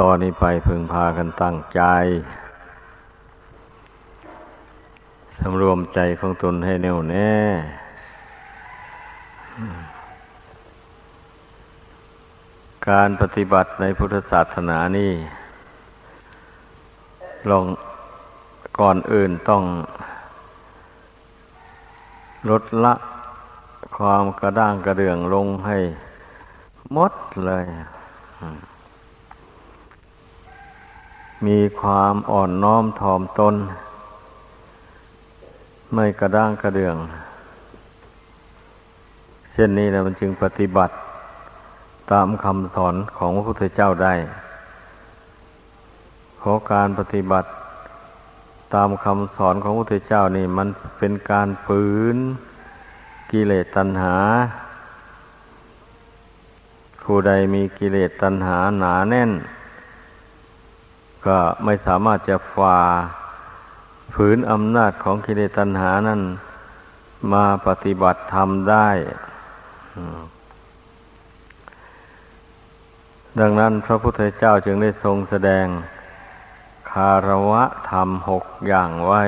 ตอนนี้ไปพึงพากันตั้งใจ สำรวมใจของตนให้แน่วแน่ การปฏิบัติในพุทธศาสนานี่ ลองก่อนอื่นต้อง ลดละความกระด้างกระเดื่องลงให้หมดเลย มีความอ่อนน้อมถ่อมตน ไม่กระด้างกระเดือง เช่นนี้นะมันจึงปฏิบัติตามคำสอนของพระพุทธเจ้าได้ขอการปฏิบัติตามคำสอนของพระพุทธเจ้านี่มันเป็นการฝืนกิเลสตัณหา ผู้ใดมีกิเลสตัณหาหนาแน่น ก็ไม่สามารถจะฝ่าฝืนอำนาจของกิเลสตัณหานั้นมาปฏิบัติธรรมได้ ดังนั้นพระพุทธเจ้าจึงได้ทรงแสดง คารวะธรรมหกอย่างไว้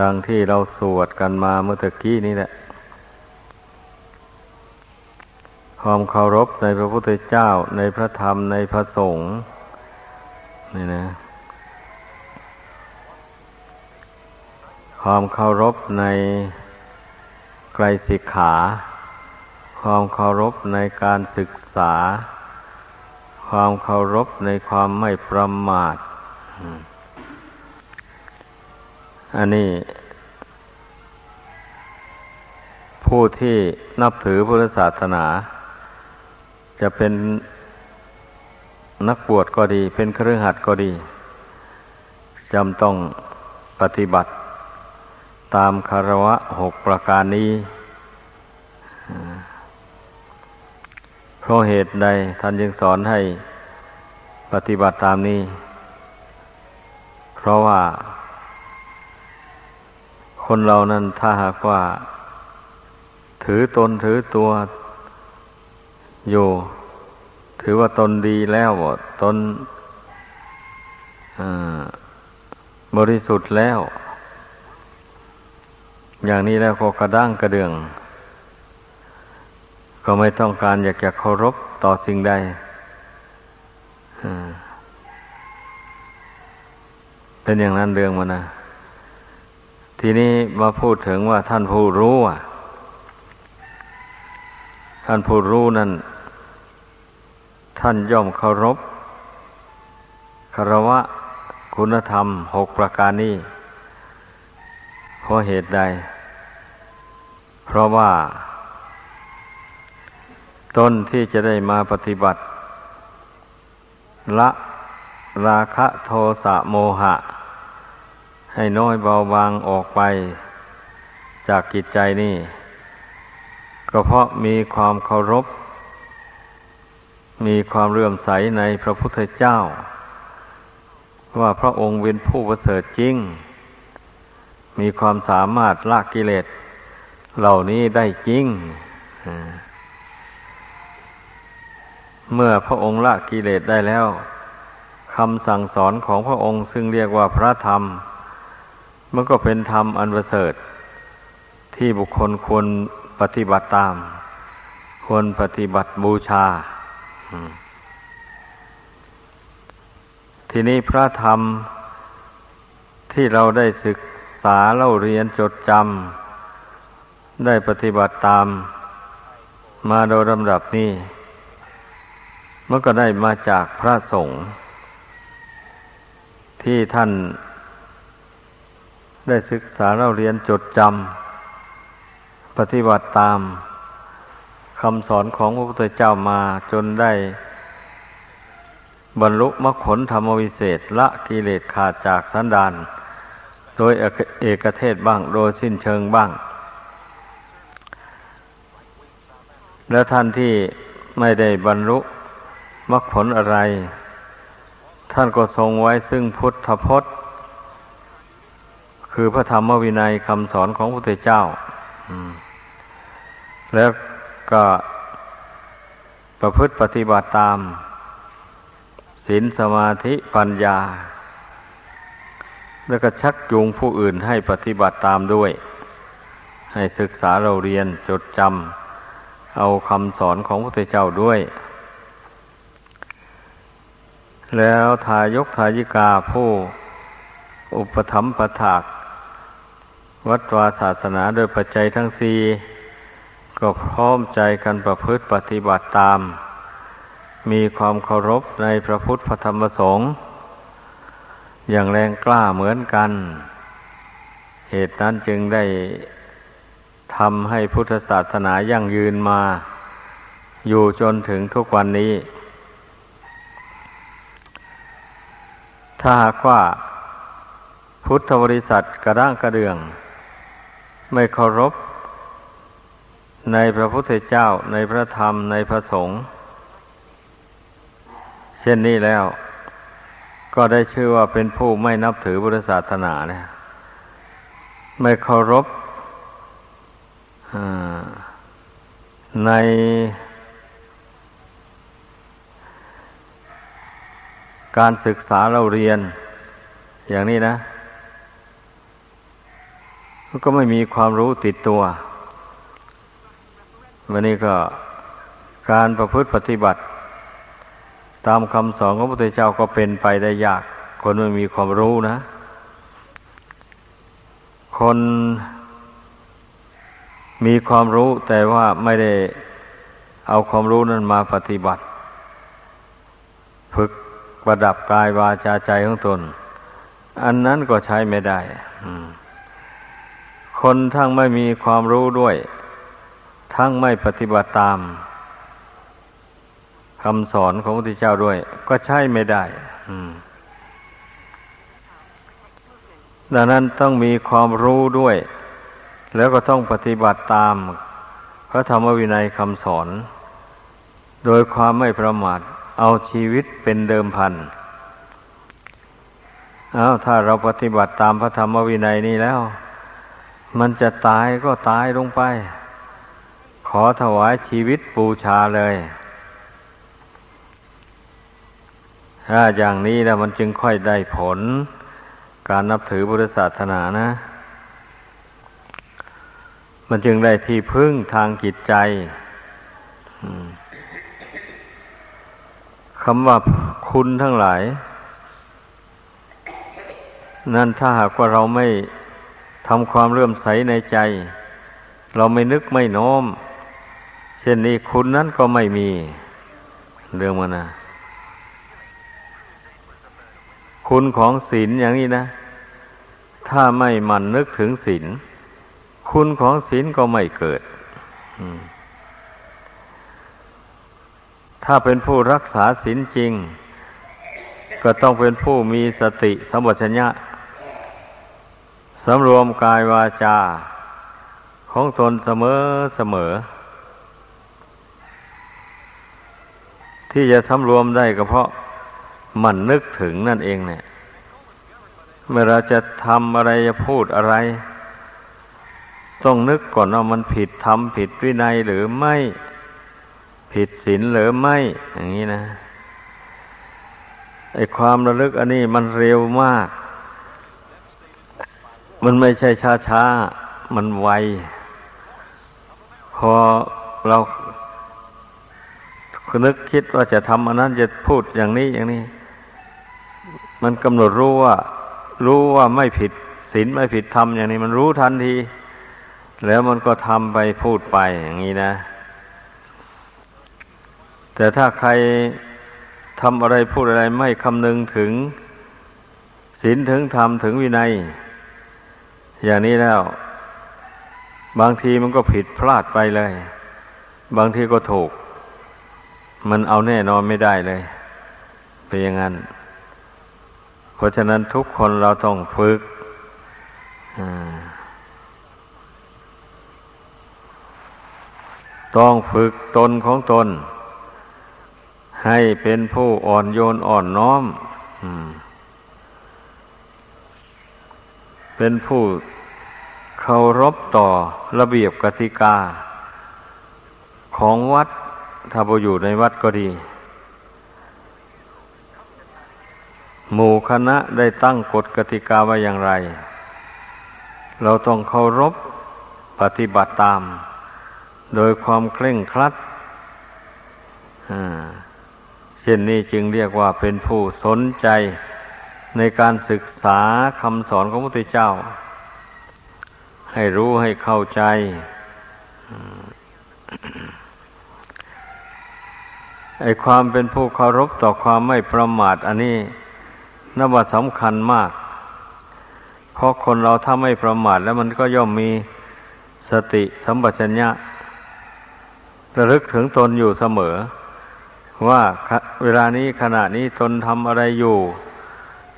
ดังที่เราสวดกันมาเมื่อตะกี้นี้แหละ ความเคารพในพระพุทธเจ้าในพระธรรมในพระสงฆ์ นี่นะ ความเคารพในไกรสิกขา ความเคารพในการศึกษา ความเคารพในความไม่ประมาทอันนี้ผู้ที่นับถือพุทธศาสนา จะเป็น นักบวชก็ดี เป็นเครือขัดก็ดีจำต้องปฏิบัติ ตามคารวะหกประการนี้เพราะเหตุใดท่านยังสอนให้ปฏิบัติตามนี้ เพราะว่า คนเรานั้นถ้าหากว่า ถือตนถือตัวอยู่ ถือว่าตนดีแล้วตนบริสุทธิ์แล้ว อย่างนี้แล้วก็กระด้างกระเดือง ก็ไม่ต้องการอยากจะเคารพต่อสิ่งใดเป็นอย่างนั้นเรื่องมันนะทีนี้มาพูดถึงว่าท่านผู้รู้อะ ท่านผู้รู้นั่น ท่านย่อมเคารพคารวะคุณธรรมหกประการนี้เพราะเหตุใด เพราะว่า ตนที่จะได้มาปฏิบัติ ละราคะโทสะโมหะ ให้น้อยเบาบางออกไป จากกิจใจนี่ ก็เพราะมีความเคารพ มีความเลื่อมใสในพระพุทธเจ้า ว่าพระองค์เป็นผู้ประเสริฐจริง มีความสามารถละกิเลสเหล่านี้ได้จริง เมื่อพระองค์ละกิเลสได้แล้วคำสั่งสอนของพระองค์ซึ่งเรียกว่าพระธรรม มันก็เป็นธรรมอันประเสริฐ ที่บุคคลควรปฏิบัติตาม ควรปฏิบัติบูชา ทีนี้พระธรรมที่เราได้ศึกษาเล่าเรียนจดจำได้ปฏิบัติตาม มาโดยลำดับนี้มันก็ได้มาจากพระสงฆ์ที่ท่านได้ศึกษาเล่าเรียนจดจำปฏิบัติตาม คำสอนของพระพุทธเจ้ามาจนได้ บรรลุมรรคผลธรรมวิเศษละกิเลสขาดจากสันดานโดยเอกเทศบ้าง โดยสิ้นเชิงบ้าง แล้วท่านที่ไม่ได้บรรลุมรรคผลอะไร ท่านก็ทรงไว้ซึ่งพุทธพจน์ คือพระธรรมวินัยคำสอนของพระพุทธเจ้าแล้ว ก็ประพฤติปฏิบัติตามศีลสมาธิปัญญา แล้วก็ชักจูงผู้อื่นให้ปฏิบัติตามด้วย ให้ศึกษาเราเรียนจดจำเอาคำสอนของพระพุทธเจ้าด้วย แล้วทายกทายิกาผู้อุปถัมภะถาก วัดวาศาสนาโดยปัจจัยทั้งสี่ ก็พร้อมใจกันประพฤติปฏิบัติตาม มีความเคารพในพระพุทธพระธรรมสงฆ์อย่างแรงกล้าเหมือนกัน เหตุนั้นจึงได้ทำให้พุทธศาสนายั่งยืนมา อยู่จนถึงทุกวันนี้ ถ้าหากว่าพุทธบริษัทกระด้างกระเดือง ไม่เคารพ ในพระพุทธเจ้าในพระธรรมในพระสงฆ์เช่นนี้แล้ว ก็ได้ชื่อว่าเป็นผู้ไม่นับถือพุทธศาสนาเนี่ยไม่เคารพในการศึกษาเราเรียน อย่างนี้นะ ก็ไม่มีความรู้ติดตัว วันนี้ก็การประพฤติปฏิบัติ ตามคำสอนของพระพุทธเจ้าก็เป็นไปได้ยาก คนไม่มีความรู้นะ คนมีความรู้แต่ว่าไม่ได้เอาความรู้นั้นมาปฏิบัติ ฝึกประดับกายวาจาใจของตน อันนั้นก็ใช้ไม่ได้คนทั้งไม่มีความรู้ด้วย ทั้งไม่ปฏิบัติตามคำสอนของพระพุทธเจ้าด้วย ก็ใช่ไม่ได้ดังนั้นต้องมีความรู้ด้วย แล้วก็ต้องปฏิบัติตามพระธรรมวินัยคำสอน โดยความไม่ประมาทเอาชีวิตเป็นเดิมพันเอาถ้าเราปฏิบัติตามพระธรรมวินัยนี้แล้ว มันจะตายก็ตายลงไป ขอถวายชีวิตบูชาเลย ถ้าอย่างนี้แล้วมันจึงค่อยได้ผล การนับถือพุทธศาสนานะ มันจึงได้ที่พึ่งทางจิตใจคำว่าคุณทั้งหลาย นั่นถ้าหากว่าเราไม่ทำความเลื่อมใสในใจ เราไม่นึกไม่น้อม เช่นนี้คุณนั้นก็ไม่มีเรื่องมันนะคุณของศีลอย่างนี้นะ ถ้าไม่มันนึกถึงศีลคุณของศีลก็ไม่เกิดถ้าเป็นผู้รักษาศีลจริง ก็ต้องเป็นผู้มีสติสมบัติญะสำรวมกายวาจา ของตนเสมอเสมอ ที่จะสำรวมได้ก็เพราะมันนึกถึงนั่นเองเนี่ย เมื่อเราจะทำอะไรจะพูดอะไร ต้องนึกก่อนว่ามันผิดธรรมผิดวินัยหรือไม่ผิดศีลหรือไม่ อย่างนี้นะไอความระลึกอันนี้มันเร็วมาก มันไม่ใช่ช้าช้ามันไว พอเรา คือนึกคิดว่าจะทำอันนั้นจะพูดอย่างนี้อย่างนี้ มันกำหนดรู้ว่า รู้ว่าไม่ผิดศีลไม่ผิดธรรมอย่างนี้ มันรู้ทันที แล้วมันก็ทำไปพูดไปอย่างนี้นะ แต่ถ้าใครทำอะไรพูดอะไรไม่คำนึงถึงศีลถึงธรรมถึงวินัย อย่างนี้แล้ว บางทีมันก็ผิดพลาดไปเลย บางทีก็ถูก มันเอาแน่นอนไม่ได้เลย เป็นอย่างนั้น เพราะฉะนั้นทุกคนเราต้องฝึกต้องฝึกตนของตน ให้เป็นผู้อ่อนโยนอ่อนน้อมเป็นผู้เคารพต่อระเบียบกติกาของวัด ถ้าไปอยู่ในวัดก็ดี หมู่คณะได้ตั้งกฎกติกาไว้อย่างไร เราต้องเคารพปฏิบัติตาม โดยความเคร่งครัดเช่นนี้จึงเรียกว่าเป็นผู้สนใจในการศึกษาคำสอนของพระพุทธเจ้า ให้รู้ให้เข้าใจ ไอความเป็นผู้เคารพต่อความไม่ประมาท อันนี้นับว่าสำคัญมาก เพราะคนเราถ้าไม่ประมาท แล้วมันก็ย่อมมีสติสัมปชัญญะระลึกถึงตนอยู่เสมอ ว่าเวลานี้ขณะนี้ตนทำอะไรอยู่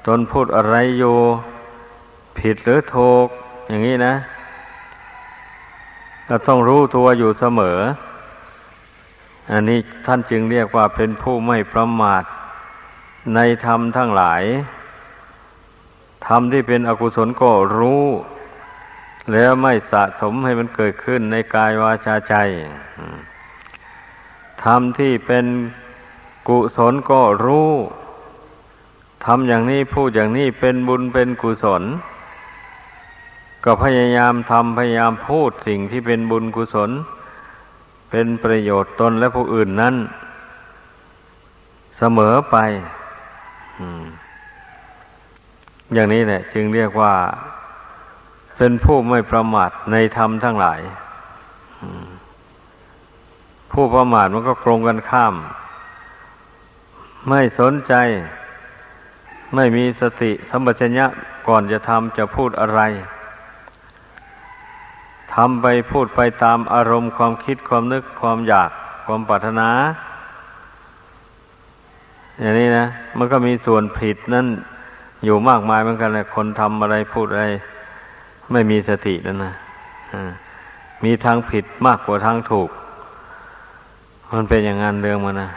ตนพูดอะไรอยู่ ผิดหรือถูกอย่างนี้นะเราต้องรู้ตัวอยู่เสมอ อันนี้ท่านจึงเรียกว่าเป็นผู้ไม่ประมาทในธรรมทั้งหลาย ธรรมที่เป็นอกุศลก็รู้ แล้วไม่สะสมให้มันเกิดขึ้นในกายวาจาใจ ธรรมที่เป็นกุศลก็รู้ทำอย่างนี้พูดอย่างนี้เป็นบุญเป็นกุศล ก็พยายามทำพยายามพูดสิ่งที่เป็นบุญกุศล เป็นประโยชน์ตนและผู้อื่นนั้น เสมอไปอย่างนี้แหละจึงเรียกว่า เป็นผู้ไม่ประมาทในธรรมทั้งหลายผู้ประมาทมันก็ตรงกันข้าม ไม่สนใจ ไม่มีสติสัมปชัญญะก่อนจะทำจะพูดอะไรำไปพูดไปตามอารมณ์ความคิดความนึกความอยากความปรารถนา อย่างนี้นะ มันก็มีส่วนผิดนั่นอยู่มากมายเหมือนกันเลยคนทำอะไรพูดอะไร ไม่มีสตินั่นนะมีทางผิดมากกว่าทางถูก มันเป็นอย่างนั้นเรื่องมันนะ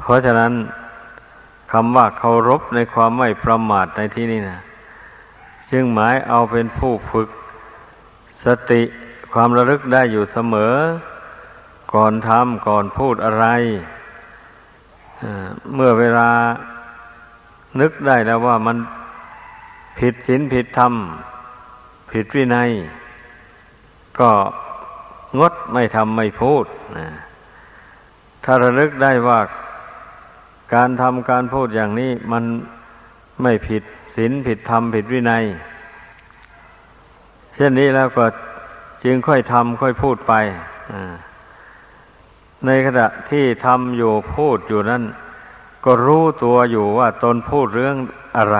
เพราะฉะนั้นคำว่าเคารพในความไม่ประมาทในที่นี้นะ จึงหมายเอาเป็นผู้ฝึก สติความระลึกได้อยู่เสมอ ก่อนทำก่อนพูดอะไร เมื่อเวลานึกได้แล้วว่ามันผิดศีลผิดธรรม ผิดวินัย ก็งดไม่ทำไม่พูดถ้าระลึกได้ว่าการทำการพูดอย่างนี้มันไม่ผิด ศีลผิดธรรมผิดวินัย เช่นนี้แล้วก็จึงค่อยทำค่อยพูดไปในขณะที่ทำอยู่พูดอยู่นั้น ก็รู้ตัวอยู่ว่าตนพูดเรื่องอะไร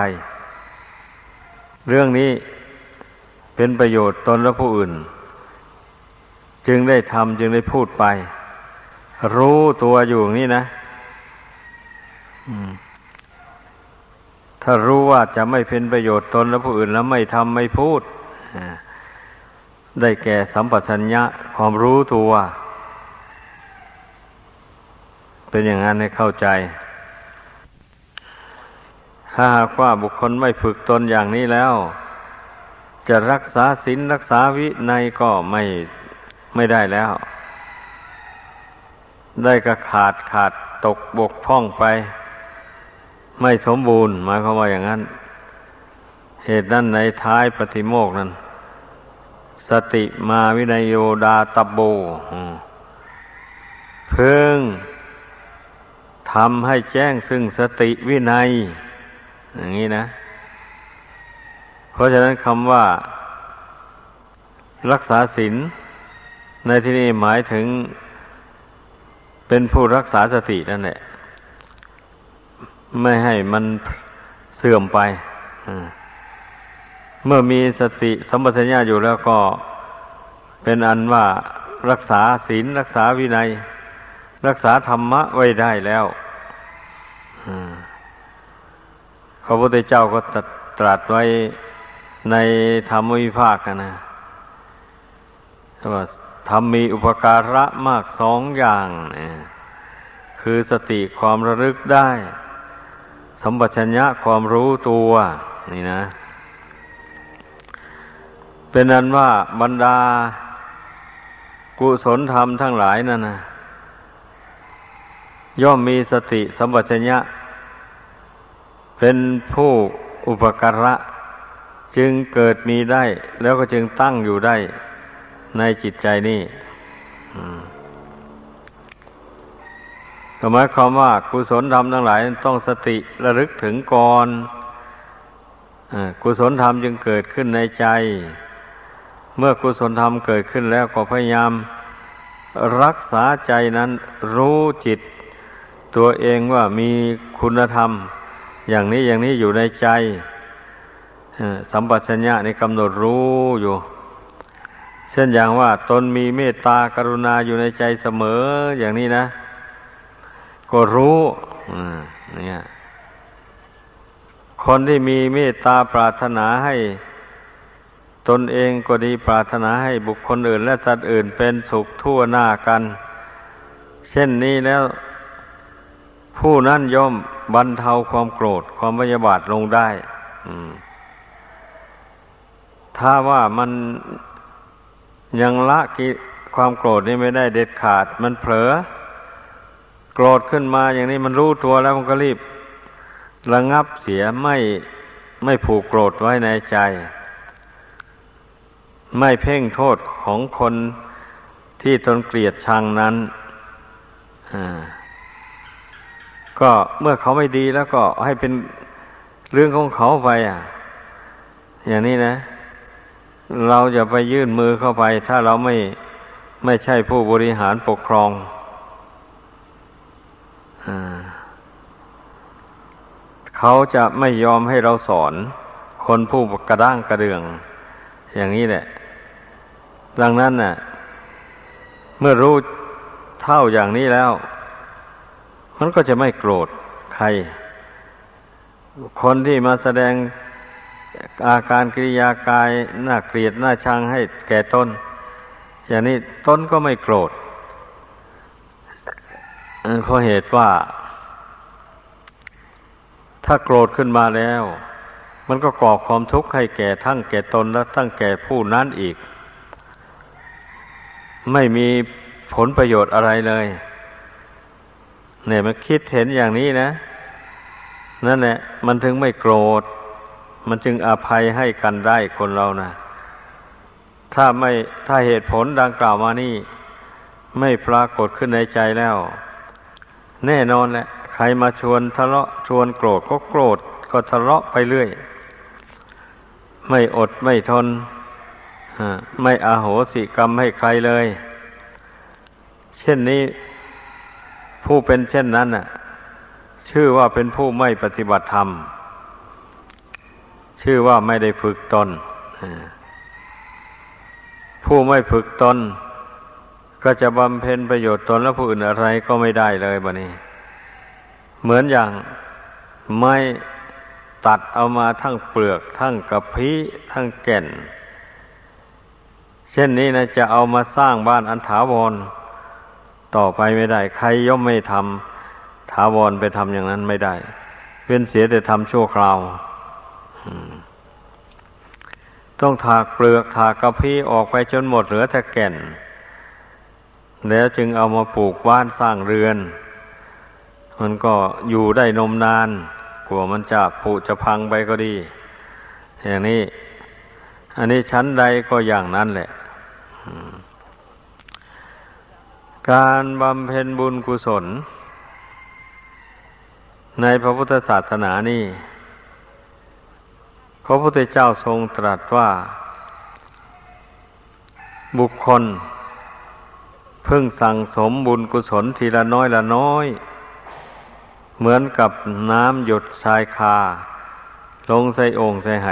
เรื่องนี้เป็นประโยชน์ตนและผู้อื่น จึงได้ทำจึงได้พูดไป รู้ตัวอยู่อย่างนี้นะ ถ้ารู้ว่าจะไม่เป็นประโยชน์ตนและผู้อื่นแล้วไม่ทำไม่พูด ได้แก่สัมปชัญญะความรู้ตัว เป็นอย่างนั้นให้เข้าใจ ถ้าหากว่าบุคคลไม่ฝึกตนอย่างนี้แล้ว จะรักษาศีลรักษาวินัยก็ไม่ไม่ได้แล้ว ได้ก็ขาดขาดตกบกพร่องไป ไม่สมบูรณ์หมายความว่าอย่างนั้น เหตุนั้นในท้ายปฏิโมกนั้น สติมาวินัยโยดาตบโบเพิ่งทำให้แจ้งซึ่งสติวินัย อย่างนี้นะ เพราะฉะนั้นคำว่า รักษาศีลในที่นี้หมายถึงเป็นผู้รักษาสตินั่นแหละ ไม่ให้มันเสื่อมไป เมื่อมีสติสัมปชัญญะอยู่แล้วก็เป็นอันว่ารักษาศีลรักษาวินัย รักษาธรรมะไว้ได้แล้วพระพุทธเจ้าก็ตรัสไว้ในธรรมวิภาคนะว่าธรรมมีอุปการะมากสองอย่าง คือสติความระลึกได้ สัมปชัญญะความรู้ตัว นี่นะ เป็นนั้นว่าบรรดากุศลธรรมทั้งหลายนั่นนะย่อมมีสติสัมปชัญญะ เป็นผู้อุปการะ จึงเกิดมีได้ แล้วก็จึงตั้งอยู่ได้ในจิตใจนี่ หมายความว่ากุศลธรรมทั้งหลายต้องสติระลึกถึงก่อนกุศลธรรมจึงเกิดขึ้นในใจ เมื่อกุศลธรรมเกิดขึ้นแล้วก็พยายาม รักษาใจนั้นรู้จิต ตัวเองว่ามีคุณธรรม อย่างนี้อย่างนี้อยู่ในใจสัมปชัญญะในกำหนดรู้อยู่ เช่นอย่างว่าตนมีเมตตากรุณาอยู่ในใจเสมออย่างนี้นะ ก็รู้เนี่ย คนที่มีเมตตาปรารถนาให้ตนเองก็ดีปรารถนาให้บุคคลอื่น และสัตว์อื่นเป็นสุขทั่วหน้ากัน เช่นนี้แล้ว ผู้นั้นย่อมบรรเทาความโกรธความพยาบาทลงได้ถ้าว่ามันยังละกิความโกรธนี่ไม่ได้เด็ดขาด มันเผลอ รธขึ้นมาอย่างนี้มันรู้ตัวแล้วมันก็รีบ ระงับเสียไม่ไม่ผูกโกรธไว้ในใจ ไม่เพ่งโทษของคนที่ตนเกลียดชังนั้นก็เมื่อเขาไม่ดีแล้วก็ให้เป็นเรื่องของเขาไปอะ อย่างนี้นะ เราจะไปยื่นมือเข้าไป ถ้าเราไม่ไม่ใช่ผู้บริหารปกครอง เขาจะไม่ยอมให้เราสอน คนผู้กระด้างกระเดือง อย่างนี้แหละ ดังนั้นน่ะ เมื่อรู้เท่าอย่างนี้แล้ว มันก็จะไม่โกรธใคร คนที่มาแสดงอาการกิริยากายน่าเกลียดน่าชังให้แก่ตนอย่างนี้ต้นก็ไม่โกรธ เพราะเหตุว่า ถ้าโกรธขึ้นมาแล้ว มันก็ก่อความทุกข์ให้แก่ทั้งแก่ตนและทั้งแก่ผู้นั้นอีก ไม่มีผลประโยชน์อะไรเลย เนี่ยมันคิดเห็นอย่างนี้นะ นั่นแหละ มันถึงไม่โกรธ มันจึงอภัยให้กันได้คนเรานะถ้าไม่ถ้าเหตุผลดังกล่าวมานี่ ไม่ปรากฏขึ้นในใจแล้ว แน่นอนแหละ ใครมาชวนทะเลาะชวนโกรธก็โกรธก็ทะเลาะไปเรื่อย ไม่อดไม่ทนไม่อาโหสิกรรมให้ใครเลย เช่นนี้ผู้เป็นเช่นนั้นน่ะ ชื่อว่าเป็นผู้ไม่ปฏิบัติธรรม ชื่อว่าไม่ได้ฝึกตนผู้ไม่ฝึกตน ก็จะบำเพ็ญประโยชน์ตนและผู้อื่นอะไรก็ไม่ได้เลยบะนี้ เหมือนอย่างไม้ตัดเอามาทั้งเปลือก ทั้งกระพี้ทั้งแก่น เช่นนี้นะจะเอามาสร้างบ้านอันถาวร ต่อไปไม่ได้ ใครย่อมไม่ทำถาวรไปทำอย่างนั้นไม่ได้ เป็นเสียแต่ทำชั่วคราวต้องถากเปลือกถากกระพี้ออกไปจนหมดเหลือแต่แก่น แล้วจึงเอามาปลูกบ้านสร้างเรือน มันก็อยู่ได้นมนาน กลัวมันจะผุจะพังไปก็ดี อย่างนี้ อันนี้ชั้นใดก็อย่างนั้นแหละ การบำเพ็ญบุญกุศล ในพระพุทธศาสนานี่ พระพุทธเจ้าทรงตรัสว่า บุคคล พิ่งสั่งสมบุญกุศลทีละน้อยละน้อย เหมือนกับน้ำหยดชายคา ลงใส่โอ่งใส่ไห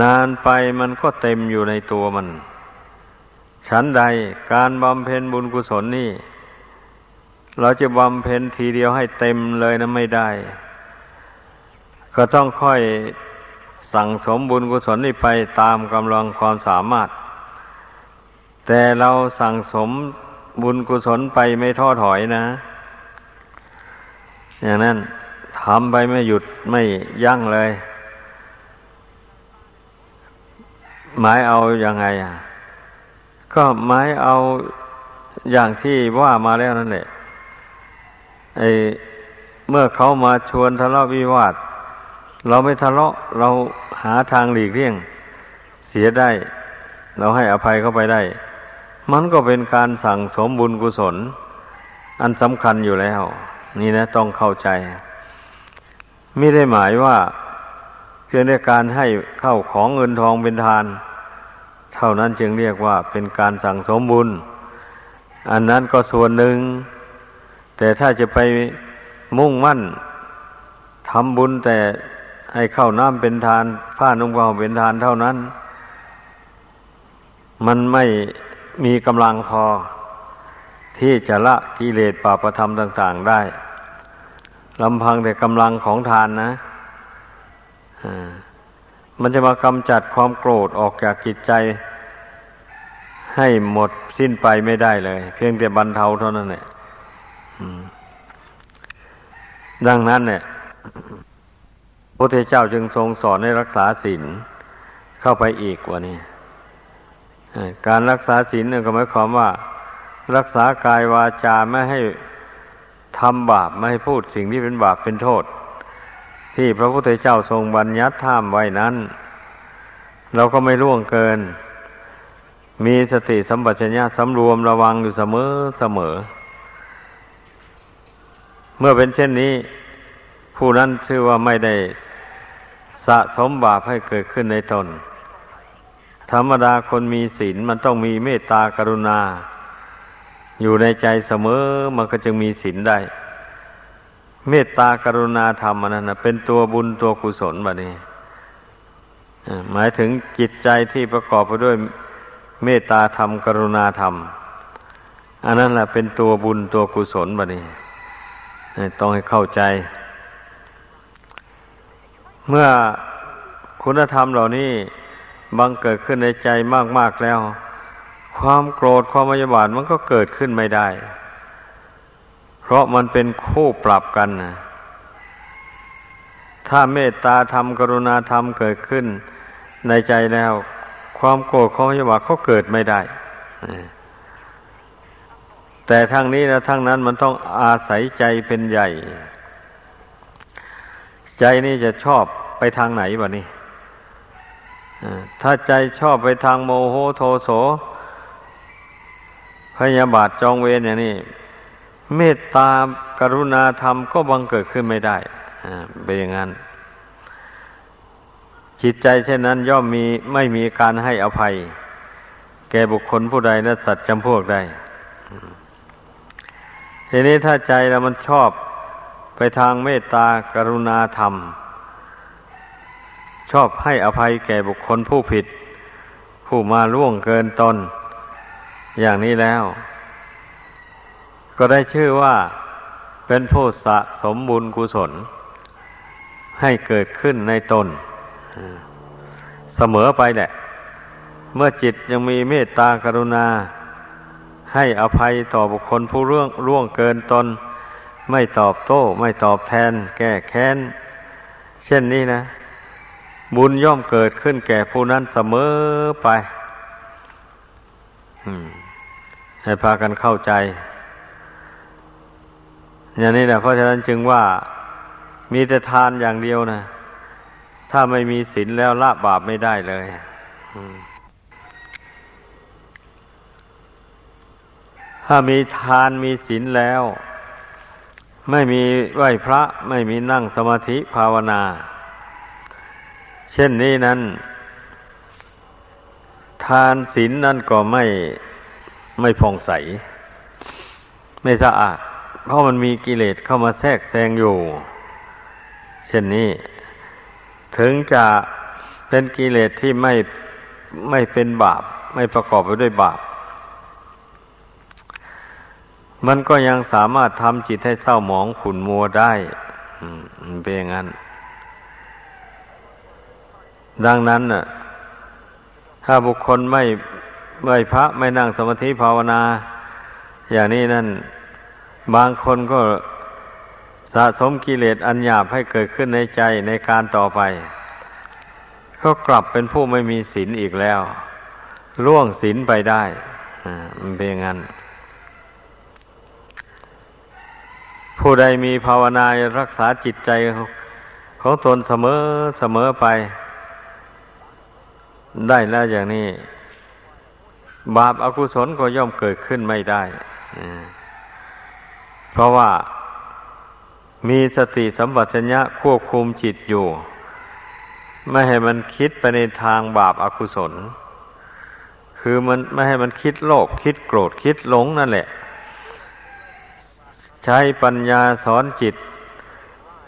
นานไปมันก็เต็มอยู่ในตัวมัน ฉันใดการบำเพ็ญบุญกุศลนี่ เราจะบำเพ็ญทีเดียวให้เต็มเลยนะไม่ได้ ก็ต้องค่อยสั่งสมบุญกุศลนี่ไปตามกำลังความสามารถ แต่เราสั่งสมบุญกุศลไปไม่ท้อถอยนะ อย่างนั้นทำไปไม่หยุดไม่ยั้งเลย หมายเอาอยัางไงอะ ก็หมายเอาอย่างที่ว่ามาแล้วนั่นแหละไอเมื่อเขามาชวนทะเลาะวิวาท เราไม่ทะเลาะเราหาทางหลีกเลี่ยง เสียได้ เราให้อภัยเข้าไปได้ มันก็เป็นการสั่งสมบุญกุศล อันสำคัญอยู่แล้ว นี่นะต้องเข้าใจ ไม่ได้หมายว่าเพียงแต่การให้เข้าของเงินทองเป็นทาน เท่านั้นจึงเรียกว่าเป็นการสั่งสมบุญ อันนั้นก็ส่วนหนึ่ง แต่ถ้าจะไปมุ่งมั่นทำบุญแต่ให้เข้าน้ำเป็นทาน ผ้านุ่งผ้าเป็นทานเท่านั้น มันไม่ มีกำลังพอที่จะละกิเลสปาประธรรมต่าง ๆได้ลำพังแต่กำลังของทานนะมันจะมากำจัดความโกรธออกจากจิตใจ ให้หมดสิ้นไปไม่ได้เลย เพียงแต่บรรเทาเท่านั้นแหละดังนั้นเนี่ยพระพุทเจ้าจึงทรงสอนให้รักษาศีลเข้าไปอีกว่านี้ การรักษาศีลก็หมายความว่า รักษากายวาจาไม่ให้ทำบาปไม่ให้พูดสิ่งที่เป็นบาปเป็นโทษ ที่พระพุทธเจ้าทรงบัญญัติห้ามไว้นั้น เราก็ไม่ล่วงเกิน มีสติสัมปชัญญะสำรวมระวังอยู่เสมอเสมอ เมื่อเป็นเช่นนี้ ผู้นั้นชื่อว่าไม่ได้สะสมบาปให้เกิดขึ้นในตน ธรรมดาคนมีศีลมันต้องมีเมตตากรุณา อยู่ในใจเสมอมันก็จึงมีศีลได้ เมตตากรุณาธรรมนั้นนะเป็นตัวบุญตัวกุศลบบนี้หมายถึงจิตใจที่ประกอบไปด้วยเมตตาธรรมกรุณาธรรม อันนั้นแหละเป็นตัวบุญตัวกุศลบบนี้ต้องให้เข้าใจ เมื่อคุณธรรมเหล่านี้ บังเกิดขึ้นในใจมาก ๆ แล้ว ความโกรธความพยาบาทมันก็เกิดขึ้นไม่ได้ เพราะมันเป็นคู่ปรับกันนะถ้าเมตตาธรรมกรุณาธรรมเกิดขึ้นในใจแล้ว ความโกรธความพยาบาทก็เกิดไม่ได้ แต่ทั้งนี้และทั้งนั้นมันต้องอาศัยใจเป็นใหญ่ ใจนี่จะชอบไปทางไหนวะนี่ ถ้าใจชอบไปทางโมโหโทโส พยาบาทจองเวรอย่างนี้ เมตตากรุณาธรรมก็บังเกิดขึ้นไม่ได้เป็นอย่างนั้น จิตใจเช่นนั้นย่อมมีไม่มีการให้อภัย แก่บุคคลผู้ใดและสัตว์จำพวกใดทีนี้ถ้าใจเรามันชอบไปทางเมตตากรุณาธรรม ชอบให้อภัยแก่บุคคลผู้ผิด ผู้มาล่วงเกินตน อย่างนี้แล้ว ก็ได้ชื่อว่าเป็นผู้สะสมบุญกุศล ให้เกิดขึ้นในตน เสมอไปแหละ เมื่อจิตยังมีเมตตากรุณา ให้อภัยต่อบุคคลผู้ร่วงร่วงเกินตน ไม่ตอบโต้ ไม่ตอบแทน แก้แค้น เช่นนี้นะ บุญย่อมเกิดขึ้นแก่ผู้นั้นเสมอไปอให้พากันเข้าใจ อย่างนี้แหละเพราะฉะนั้นจึงว่ามีแต่ทานอย่างเดียวนะถ้าไม่มีศีลแล้วละบาปไม่ได้เลยถ้ามีทานมีศีลแล้ว ไม่มีไหวพระ ไม่มีนั่งสมาธิภาวนา เช่นนี้นั้น ทานศีลนั่นก็ไม่ไม่ผ่องใส ไม่สะอาด เพราะมันมีกิเลสเข้ามาแทรกแซงอยู่ เช่นนี้ ถึงจะเป็นกิเลสที่ไม่ไม่เป็นบาป ไม่ประกอบไปด้วยบาป มันก็ยังสามารถทำจิตให้เศร้าหมองขุนมัวได้เป็นอย่างนั้น ดังนั้นน่ะ ถ้าบุคคลไม่ไหวพระไม่นั่งสมาธิภาวนา อย่างนี้นั่น บางคนก็สะสมกิเลสอันหยาบให้เกิดขึ้นในใจในการต่อไป ก็กลับเป็นผู้ไม่มีศีลอีกแล้ว ล่วงศีลไปได้มันเป็นอย่างนั้น ผู้ใดมีภาวนารักษาจิตใจของตนเสมอเสมอไป ได้แล้วอย่างนี้ บาปอากุศลก็ย่อมเกิดขึ้นไม่ได้ เพราะว่ามีสติสัมปชัญญะควบคุมจิตอยู่ ไม่ให้มันคิดไปในทางบาปอากุศล คือมันไม่ให้มันคิดโลภคิดโกรธคิดหลงนั่นแหละ ใช้ปัญญาสอนจิต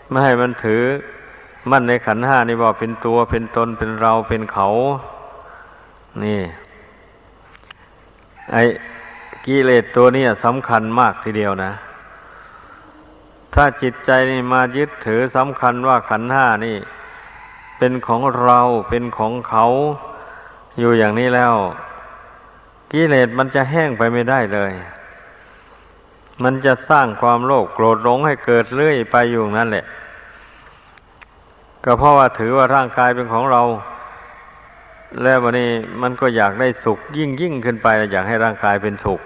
ไม่ให้มันถือมั่นในขันห้านี่ว่าเป็นตัวเป็นตนเป็นเราเป็นเขา นี่ไอ้กิเลสตัวนี้สำคัญมากทีเดียวนะ ถ้าจิตใจนี่มายึดถือสำคัญว่าขันห้านี่ เป็นของเราเป็นของเขาอยู่อย่างนี้แล้ว กิเลสมันจะแห้งไปไม่ได้เลย มันจะสร้างความโลภโกรธหลงให้เกิดเรื่อยไปอยู่นั่นแหละ ก็เพราะว่าถือว่าร่างกายเป็นของเรา แล้ววันนี้มันก็อยากได้สุขยิ่งยิ่งขึ้นไปอยากให้ร่างกายเป็นสุข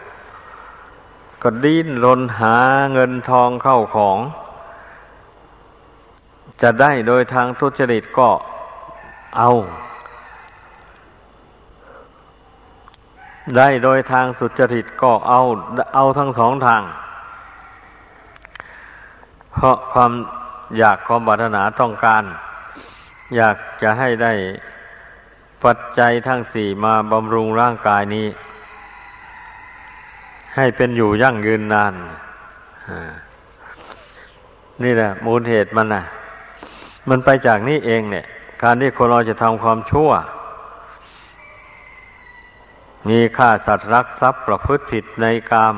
ก็ดิ้นรนหาเงินทองเข้าของ จะได้โดยทางทุจริตก็เอา ได้โดยทางสุจริตก็เอาเอาทั้งสองทาง เพราะความอยากความปรารถนาต้องการ อยากจะให้ได้ ปัจจัยทั้งสี่มาบำรุงร่างกายนี้ ให้เป็นอยู่ยั่งยืนนาน นี่แหละ มูลเหตุมันนะมันไปจากนี้เองเนี่ย การที่คนเราจะทำความชั่ว มีฆ่าสัตว์รักทรัพย์ประพฤติผิดในกาม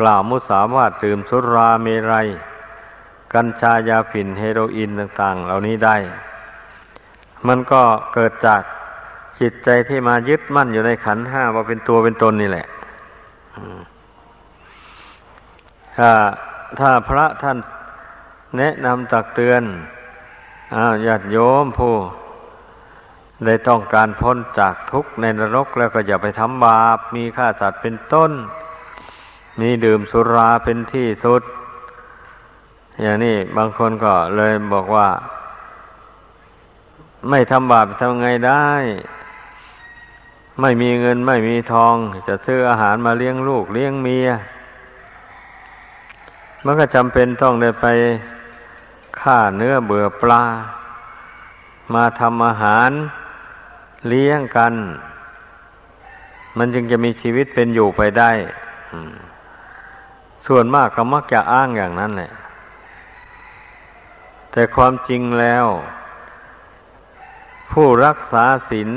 กล่าวมุสาวาทดื่มสุราเมรัย กัญชายาฝิ่นเฮโรอีนต่าง ๆ เหล่านี้ได้ มันก็เกิดจากจิตใจที่มายึดมั่นอยู่ในขันห้าว่าเป็นตัวเป็นตนนี่แหละถ้าถ้าพระท่านแนะนำตักเตือนอาญาติโยมผู้ได้ต้องการพ้นจากทุกข์ในนรกแล้วก็อย่าไปทำบาป มีฆ่าสัตว์เป็นต้น มีดื่มสุราเป็นที่สุด อย่างนี้บางคนก็เลยบอกว่า ไม่ทำบาปทำไงได้ ไม่มีเงินไม่มีทอง จะซื้ออาหารมาเลี้ยงลูกเลี้ยงเมียมันก็จำเป็นต้องได้ไปฆ่าเนื้อเบื่อปลา มาทำอาหารเลี้ยงกัน มันจึงจะมีชีวิตเป็นอยู่ไปได้ ส่วนมากก็มักจะอ้างอย่างนั้นแหละ แต่ความจริงแล้ว ผู้รักษาศีล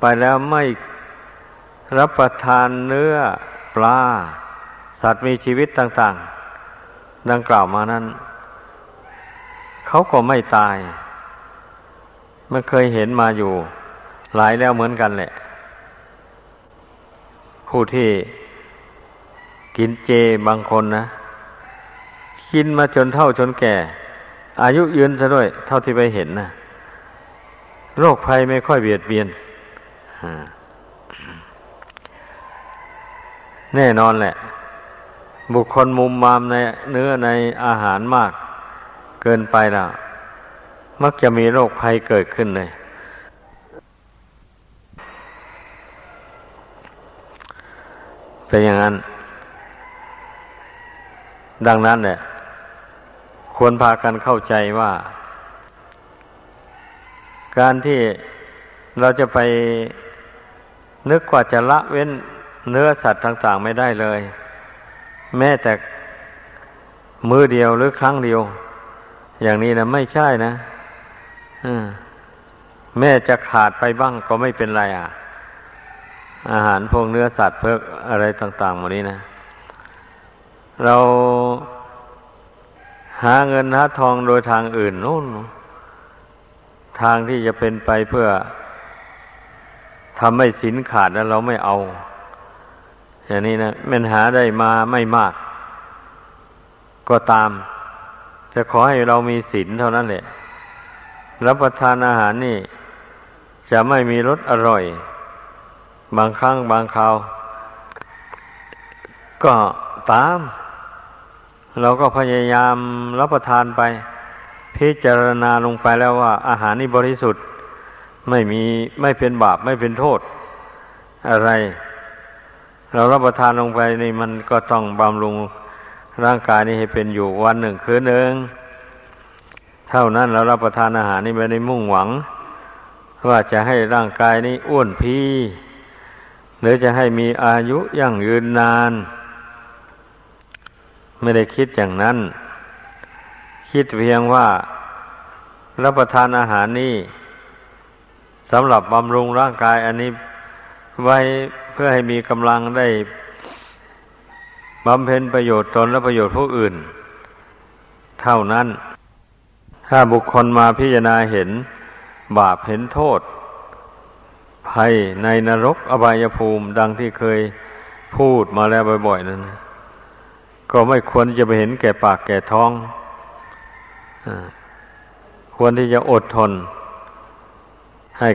ไปแล้วไม่รับประทานเนื้อปลา สัตว์มีชีวิตต่าง ๆ ดังกล่าวมานั้น เขาก็ไม่ตาย มันเคยเห็นมาอยู่ หลายแล้วเหมือนกันแหละ ผู้ที่กินเจบางคนนะ กินมาจนเท่าจนแก่ อายุยืนซะด้วย เท่าที่ไปเห็นนะ โรคภัยไม่ค่อยเบียดเบียนแน่นอนแหละ บุคคลมุมมามในเนื้อในอาหารมาก เกินไปแล้ว มักจะมีโรคภัยเกิดขึ้นเลย เป็นอย่างนั้น ดังนั้นเนี่ยควรพากันเข้าใจว่า การที่เราจะไปนึกว่าจะละเว้นเนื้อสัตว์ต่าง ๆ ไม่ได้เลย แม้แต่มือเดียวหรือครั้งเดียว อย่างนี้นะไม่ใช่นะแม่จะขาดไปบ้างก็ไม่เป็นไรอะ อาหารพวกเนื้อสัตว์เพื่ออะไรต่างๆหมดนี้นะ เราหาเงินหาทองโดยทางอื่นนู่น ทางที่จะเป็นไปเพื่อทำให้สินขาดแล้วเราไม่เอา อย่างนี้นะมันหาได้มาไม่มาก ก็ตาม จะขอให้เรามีศีลเท่านั้นแหละรับประทานอาหารนี่ จะไม่มีรสอร่อย บางครั้งบางคราว ก็ตาม เราก็พยายามรับประทานไป พิจารณาลงไปแล้วว่า อาหารนี้บริสุทธิ์ไม่มีไม่เป็นบาปไม่เป็นโทษ อะไร เรารับประทานลงไปนี่มันก็ต้องบำรุงร่างกายนี้ให้เป็นอยู่วันหนึ่งคืนหนึ่งเท่านั้นเรารับประทานอาหารนี้ไปในมุ่งหวัง ว่าจะให้ร่างกายนี้อ้วนพีหรือจะให้มีอายุยั่งยืนนาน ไม่ได้คิดอย่างนั้น คิดเพียงว่ารับประทานอาหารนี้สำหรับบำรุงร่างกายอันนี้ไว้เพื่อให้มีกำลังได้บำเพ็ญประโยชน์ตนและประโยชน์ผู้อื่น เท่านั้น ถ้าบุคคลมาพิจารณาเห็นบาปเห็นโทษ ภัยในนรกอบายภูมิดังที่เคยพูดมาแล้วบ่อยๆนั้น ก็ไม่ควรจะไปเห็นแก่ปากแก่ท้อง ควรที่จะอดทน ให้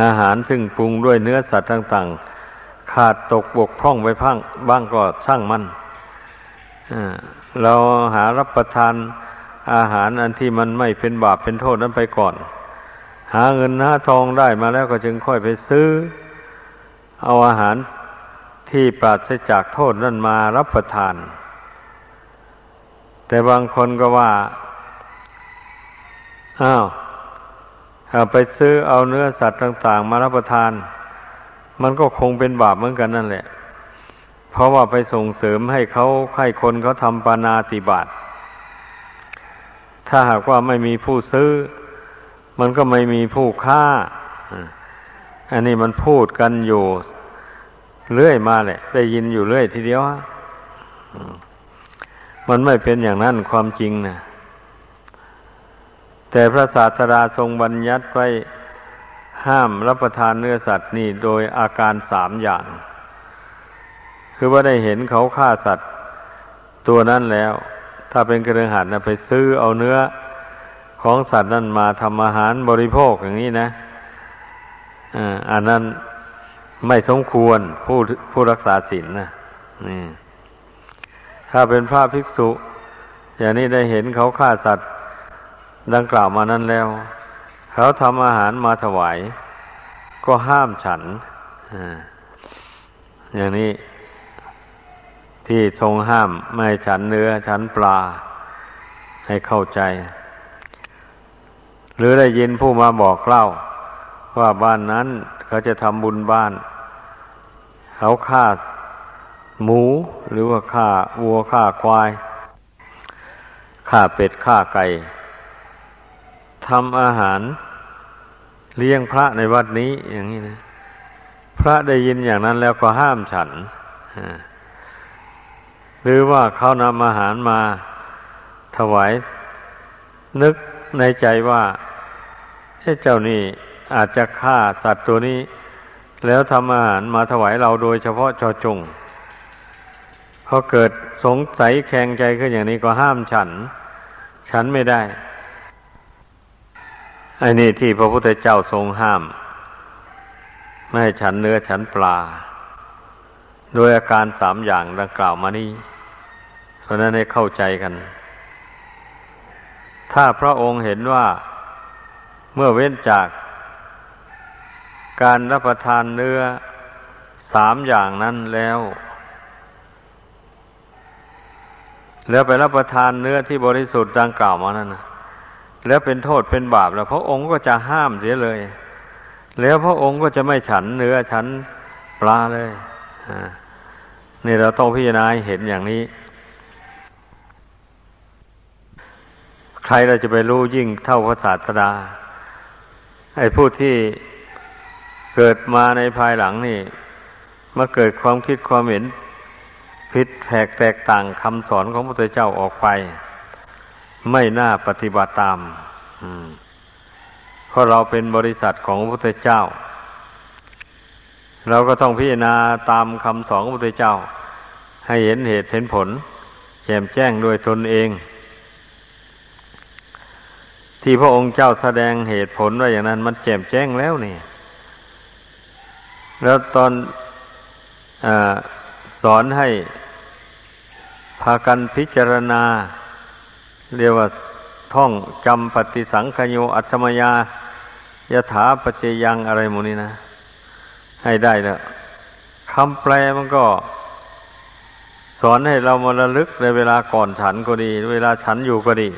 อาหารซึ่งปรุงด้วยเนื้อสัตว์ต่าง ๆ ขาดตกบกพร่องไปพังบ้างก็ช่างมันเราหารับประทานอาหารอันที่มันไม่เป็นบาปเป็นโทษนั้นไปก่อน หาเงินหาทองได้มาแล้วก็จึงค่อยไปซื้อ เอาอาหารที่ปราศจากโทษนั่นมารับประทาน แต่บางคนก็ว่า อ้าวไปซื้อเอาเนื้อสัตว์ต่าง ๆ มารับประทาน มันก็คงเป็นบาปเหมือนกันนั่นแหละ เพราะว่าไปส่งเสริมให้เขาให้คนเขาทำปานาติบาตถ้าหากว่าไม่มีผู้ซื้อ มันก็ไม่มีผู้ค่า อันนี้มันพูดกันอยู่เรื่อยมาแหละ ได้ยินอยู่เรื่อยทีเดียว มันไม่เป็นอย่างนั้นความจริงนะแต่พระศาสดาทรงบัญญัติไว้ห้ามรับประทานเนื้อสัตว์นี่โดยอาการสามอย่าง คือว่าได้เห็นเขาฆ่าสัตว์ตัวนั้นแล้ว ถ้าเป็นกระหัดนะไปซื้อเอาเนื้อของสัตว์นั้นมาทำอาหารบริโภคอย่างนี้นะอันนั้นไม่สมควรผู้ผู้รักษาศีลนนะนี่ ถ้าเป็นพระภิกษุ อย่างนี้ได้เห็นเขาฆ่าสัตว์ดังกล่าวมานั้นแล้ว เขาทำอาหารมาถวาย ก็ห้ามฉันอย่างนี้ที่ทรงห้ามไม่ฉันเนื้อฉันปลา ให้เข้าใจ หรือได้ยินผู้มาบอกเล่า ว่าบ้านนั้นเขาจะทำบุญบ้าน เขาฆ่า หมู หรือว่าฆ่าวัวฆ่าควายฆ่าเป็ดฆ่าไก่ทำอาหาร เลี้ยงพระในวัดนี้อย่างนี้นะ พระได้ยินอย่างนั้นแล้วก็ห้ามฉันหรือว่าเขานำอาหารมาถวาย นึกในใจว่าเจ้านี่อาจจะฆ่าสัตว์ตัวนี้ แล้วทำอาหารมาถวายเราโดยเฉพาะจอจง อเกิดสงสัยแข็งใจขึ้นอย่างนี้ก็ห้ามฉัน ฉันไม่ได้อ้นี่ที่พระพุทธเจ้าทรงห้าม ไม่ให้ฉันเนื้อฉันปลา โดยอาการสามอย่างดังกล่าวมานี้เพราะนั้นให้เข้าใจกัน ถ้าพระองค์เห็นว่าเมื่อเว้นจากการรับประทานเนื้อสามอย่างนั้นแล้ว แล้วไปรับประทานเนื้อที่บริสุทธิ์ดังกล่าวมานั้นนะแล้วเป็นโทษเป็นบาปแล้ว พระองค์ก็จะห้ามเสียเลย แล้วพระองค์ก็จะไม่ฉันเนื้อฉันปลาเลยนี่เราต้องพิจารณาเห็นอย่างนี้ ใครเราจะไปรู้ยิ่งเท่าพระศาสดาไอ้ผู้ที่เกิดมาในภายหลังนี่มาเกิดความคิดความเห็น ผิดแผกแตกต่างคำสอนของพระพุทธเจ้าออกไป ไม่น่าปฏิบัติตามเพราะเราเป็นบริษัทของพระพุทธเจ้า เราก็ต้องพิจารณาตามคำสอนของพระพุทธเจ้า ให้เห็นเหตุเห็นผลแจ่มแจ้งโดยตนเอง ที่พระองค์เจ้าแสดงเหตุผลว่าอย่างนั้น มันแจ่มแจ้งแล้วนี่ แล้วตอนอสอนให้ พากันพิจารณา เรียกว่าท่องจำปฏิสังขโยอัชมยายถาปเจยังอะไรหมูนี้นะ ให้ได้แล้วคำแปลมันก็ สอนให้เรามาระลึกในเวลาก่อนฉันก็ดี เวลาฉันอยู่ก็ดี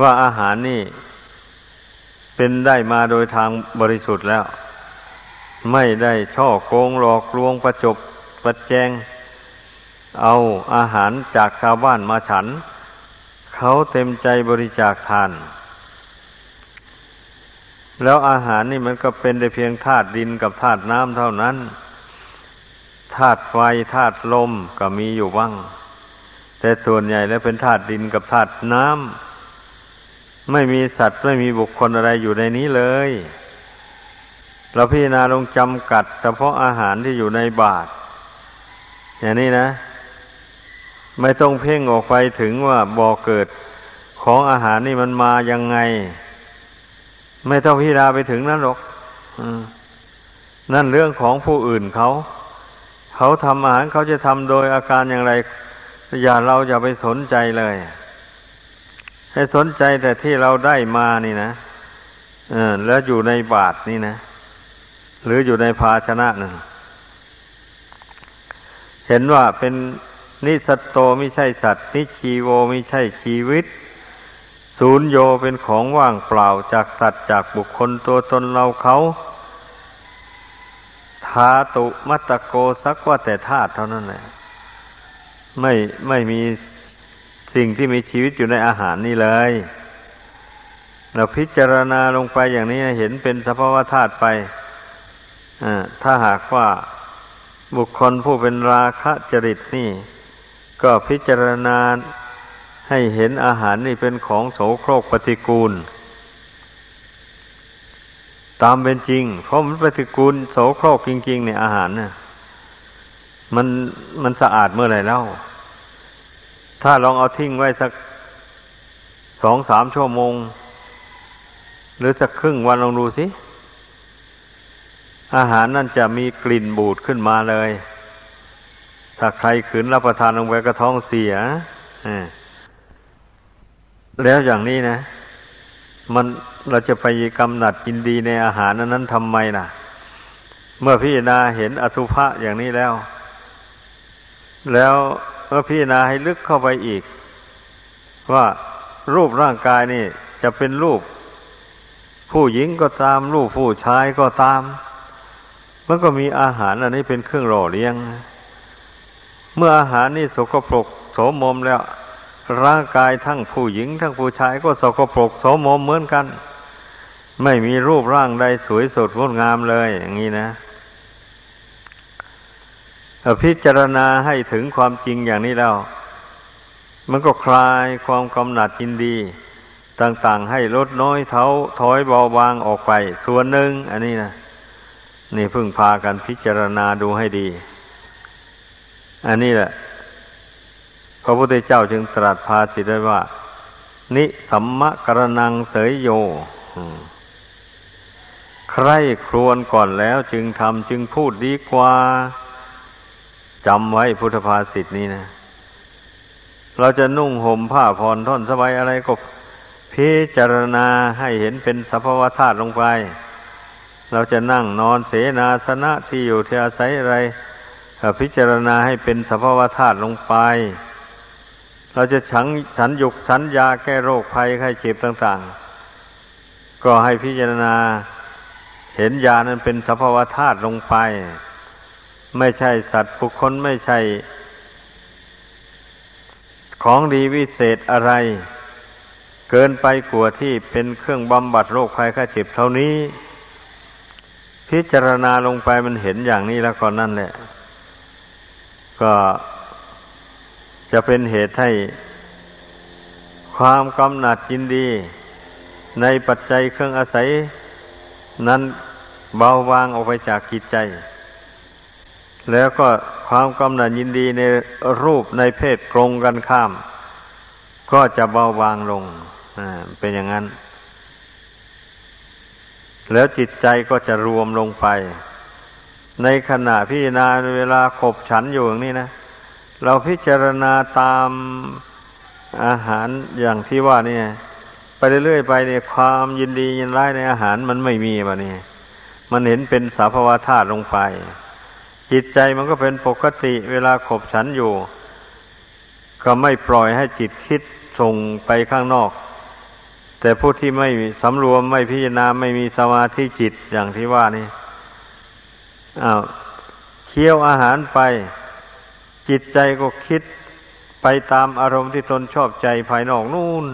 ว่าอาหารนี่ เป็นได้มาโดยทางบริสุทธิ์แล้ว ไม่ได้ช่อโกงหลอกลวงประจบประแจง เอาอาหารจากชาวบ้านมาฉัน เขาเต็มใจบริจาคทาน แล้วอาหารนี่มันก็เป็นได้เพียงธาตุดินกับธาตุน้ำเท่านั้นธาตุไฟธาตุลมก็มีอยู่บ้าง แต่ส่วนใหญ่แล้วเป็นธาตุดินกับธาตุน้ำไม่มีสัตว์ไม่มีบุคคลอะไรอยู่ในนี้เลย เราพิจารณาลงจำกัดเฉพาะอาหารที่อยู่ในบาทอย่างนี้นะ ไม่ต้องเพ่งออกไปถึงว่าบ่อเกิดของอาหารนี่มันมายังไง ไม่ต้องพิจารณาไปถึงนั้นหรอกนั่นเรื่องของผู้อื่นเขา เขาทำอาหารเขาจะทำโดยอาการอย่างไร อย่าเราอย่าไปสนใจเลย ให้สนใจแต่ที่เราได้มานี่นะอแล้วอยู่ในบาทนี่นะ หรืออยู่ในภาชนะนั่นเห็นว่าเป็น นิสัตโตไม่ใช่สัตว์ นิชีโวไม่ใช่ชีวิต ศูนย์โยเป็นของว่างเปล่าจากสัตว์จากบุคคลตัวตนเราเขาธาตุมัตโกสักว่าแต่ธาตุเท่านั้นแหละไม่ไม่มีสิ่งที่มีชีวิตอยู่ในอาหารนี่เลย เราพิจารณาลงไปอย่างนี้เห็นเป็นสภาวะธาตุไปถ้าหากว่าบุคคลผู้เป็นราคะจริตนี่ ก็พิจารณาให้เห็นอาหารนี่เป็นของโสโครกปฏิกูล ตามเป็นจริง เพราะมันปฏิกูลโสโครกจริงๆเนี่ยอาหารเนี่ยมันมันสะอาดเมื่อไหร่แล้ว ถ้าลองเอาทิ้งไว้สักสองสามชั่วโมง หรือสักครึ่งวันลองดูสิ อาหารนั่นจะมีกลิ่นบูดขึ้นมาเลย ถ้าใครขืนรับประทานลงไปก็ท้องเสียแล้วอย่างนี้นะ มันเราจะไปกำหนัดกินดีในอาหารนั้นทำไมนะเมื่อพิจารณาเห็นอสุภะอย่างนี้แล้ว แล้วเมื่อพิจารณาให้ลึกเข้าไปอีก ว่ารูปร่างกายนี่จะเป็นรูป ผู้หญิงก็ตามรูปผู้ชายก็ตาม มันก็มีอาหารอันนี้เป็นเครื่องหล่อเลี้ยง เมื่ออาหารนี่สกปรกโสมมแล้ว ร่างกายทั้งผู้หญิง ทั้งผู้ชายก็สกปรกโสมมเหมือนกัน ไม่มีรูปร่างใดสวยสดงดงามเลยอย่างนี้นะพิจารณาให้ถึงความจริงอย่างนี้แล้ว มันก็คลายความกำหนัดยินดี ต่างๆให้ลดน้อยเท้าถอยเบาบางออกไป ส่วนหนึ่ง อันนี้นะนี่พึ่งพากันพิจารณาดูให้ดี อันนี้แหละ พระพุทธเจ้าจึงตรัสภาสิทได้ว่า นิสัมมะกรนังเสยโยใครครวนก่อนแล้วจึงทำจึงพูดดีกว่าจำไว้พุทธภาษิตนี้นะ เราจะนุ่งห่มผ้าผ่อนท่อนสบายอะไรก็พิจารณาให้เห็นเป็นสภาวธาตุลงไป เราจะนั่งนอนเสนาสนะที่อยู่ที่อาศัยอะไร พิจารณาให้เป็นสภาวธาตุลงไป เราจะฉันฉันยุกฉันยาแก้โรคภัยไข้เจ็บต่าง ๆ ก็ให้พิจารณาเห็นยานั้นเป็นสภาวธาตุลงไป ไม่ใช่สัตว์บุคคลไม่ใช่ ของดีวิเศษอะไร เกินไปกว่าที่เป็นเครื่องบำบัดโรคภัยไข้เจ็บเท่านี้ พิจารณาลงไปมันเห็นอย่างนี้แล้วก็นั่นแหละ ก็จะเป็นเหตุให้ความกำหนัดยินดี ในปัจจัยเครื่องอาศัย นั้นเบาบางออกไปจากกิจใจ แล้วก็ความกำหนัดยินดีในรูปในเพศตรงกันข้าม ก็จะเบาบางลงเป็นอย่างนั้น แล้วจิตใจก็จะรวมลงไป ในขณะพิจารณาเวลาขบฉันอยู่อย่างนี้นะ เราพิจารณาตามอาหารอย่างที่ว่าเนี่ย ไปเรื่อยๆไปเนี่ยความยินดียินร้ายในอาหารมันไม่มีแบบนี้มันเห็นเป็นสาภาวธาตุลงไป จิตใจมันก็เป็นปกติเวลาขบฉันอยู่ ก็ไม่ปล่อยให้จิตคิดส่งไปข้างนอก แต่ผู้ที่ไม่สำรวมไม่พิจารณาไม่มีสมาธิจิตอย่างที่ว่านี่ อ้าวเคี้ยวอาหารไป จิตใจก็คิดไปตามอารมณ์ที่ตนชอบใจภายนอกนู่น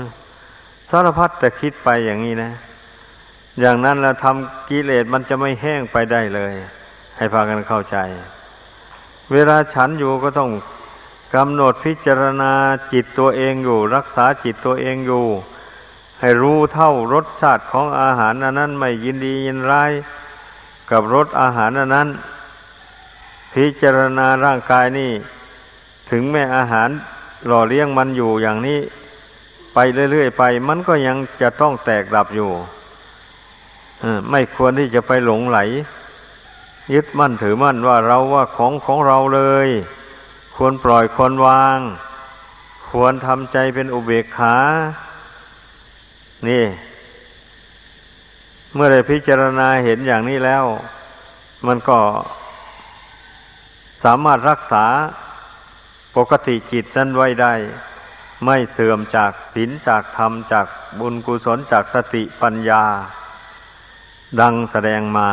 สารพัดแต่คิดไปอย่างนี้นะ อย่างนั้นแล้วทำกิเลสมันจะไม่แห้งไปได้เลย ให้พากันเข้าใจ เวลาฉันอยู่ก็ต้องกำหนดพิจารณาจิตตัวเองอยู่ รักษาจิตตัวเองอยู่ ให้รู้เท่ารสชาติของอาหารอันนั้นไม่ยินดียินร้าย กับรสอาหารอนนั้น พิจารณาร่างกายนี่ ถึงแม้อาหารหล่อเลี้ยงมันอยู่อย่างนี้ไปเรื่อยๆไป มันก็ยังจะต้องแตกดับอยู่ไม่ควรที่จะไปหลงไหล ยึดมั่นถือมั่นว่าเราว่าของของเราเลย ควรปล่อยควรวาง ควรทำใจเป็นอุเบกขา นี่ เมื่อได้พิจารณาเห็นอย่างนี้แล้ว มันก็สามารถรักษาปกติจิตนั้นไว้ได้ ไม่เสื่อมจากศีลจากธรรม จากบุญกุศลจากสติปัญญา ดังแสดงมา